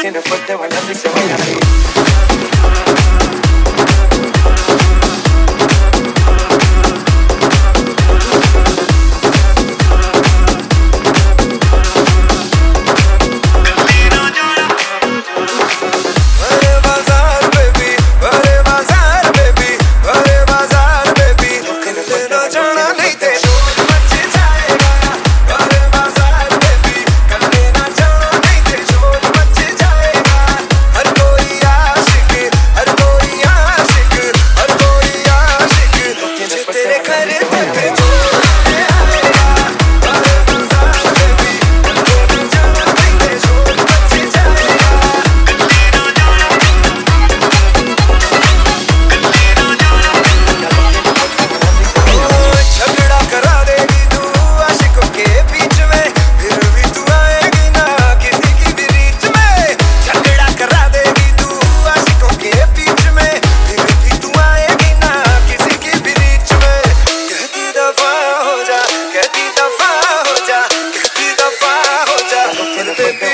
tiene fuerte bailando y se baila baby.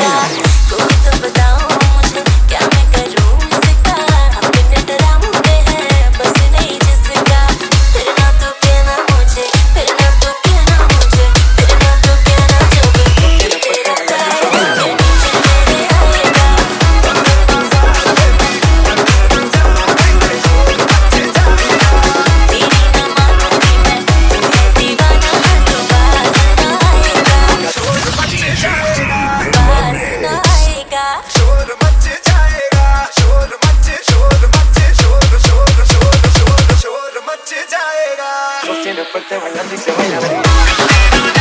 тебя Будто бы bailando y se baila así.